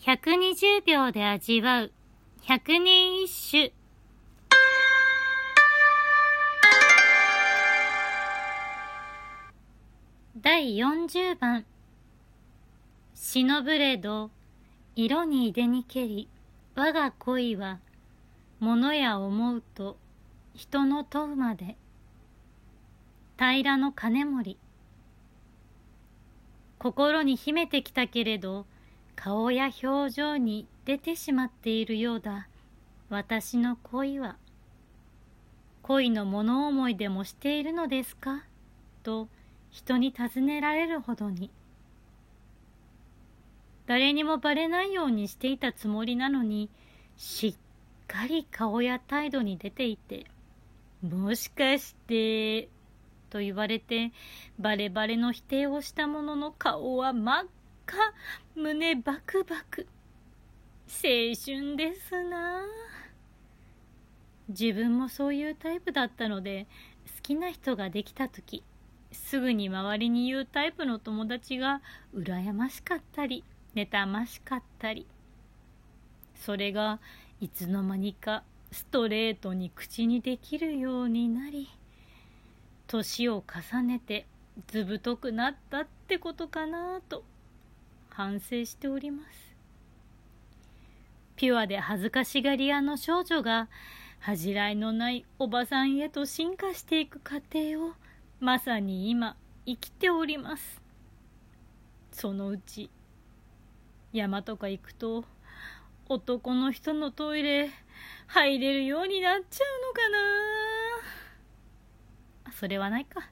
120秒で味わう。百人一首第40番忍ぶれど色に出にけり我が恋は物や思うと人の問うまで。平の金森心に秘めてきたけれど顔や表情に出てしまっているようだ。私の恋は恋の物思いでもしているのですか？と人に尋ねられるほどに。誰にもバレないようにしていたつもりなのにしっかり顔や態度に出ていてもしかしてと言われてバレバレの否定をしたものの顔は真っ赤胸バクバク。青春ですな。自分もそういうタイプだったので好きな人ができた時すぐに周りに言うタイプの友達が羨ましかったり妬ましかったり。それがいつの間にかストレートに口にできるようになり年を重ねてずぶとくなったってことかなと。反省しております。ピュアで恥ずかしがり屋の少女が恥じらいのないおばさんへと進化していく過程をまさに今生きております。そのうち山とか行くと男の人のトイレ入れるようになっちゃうのかな。それはないか。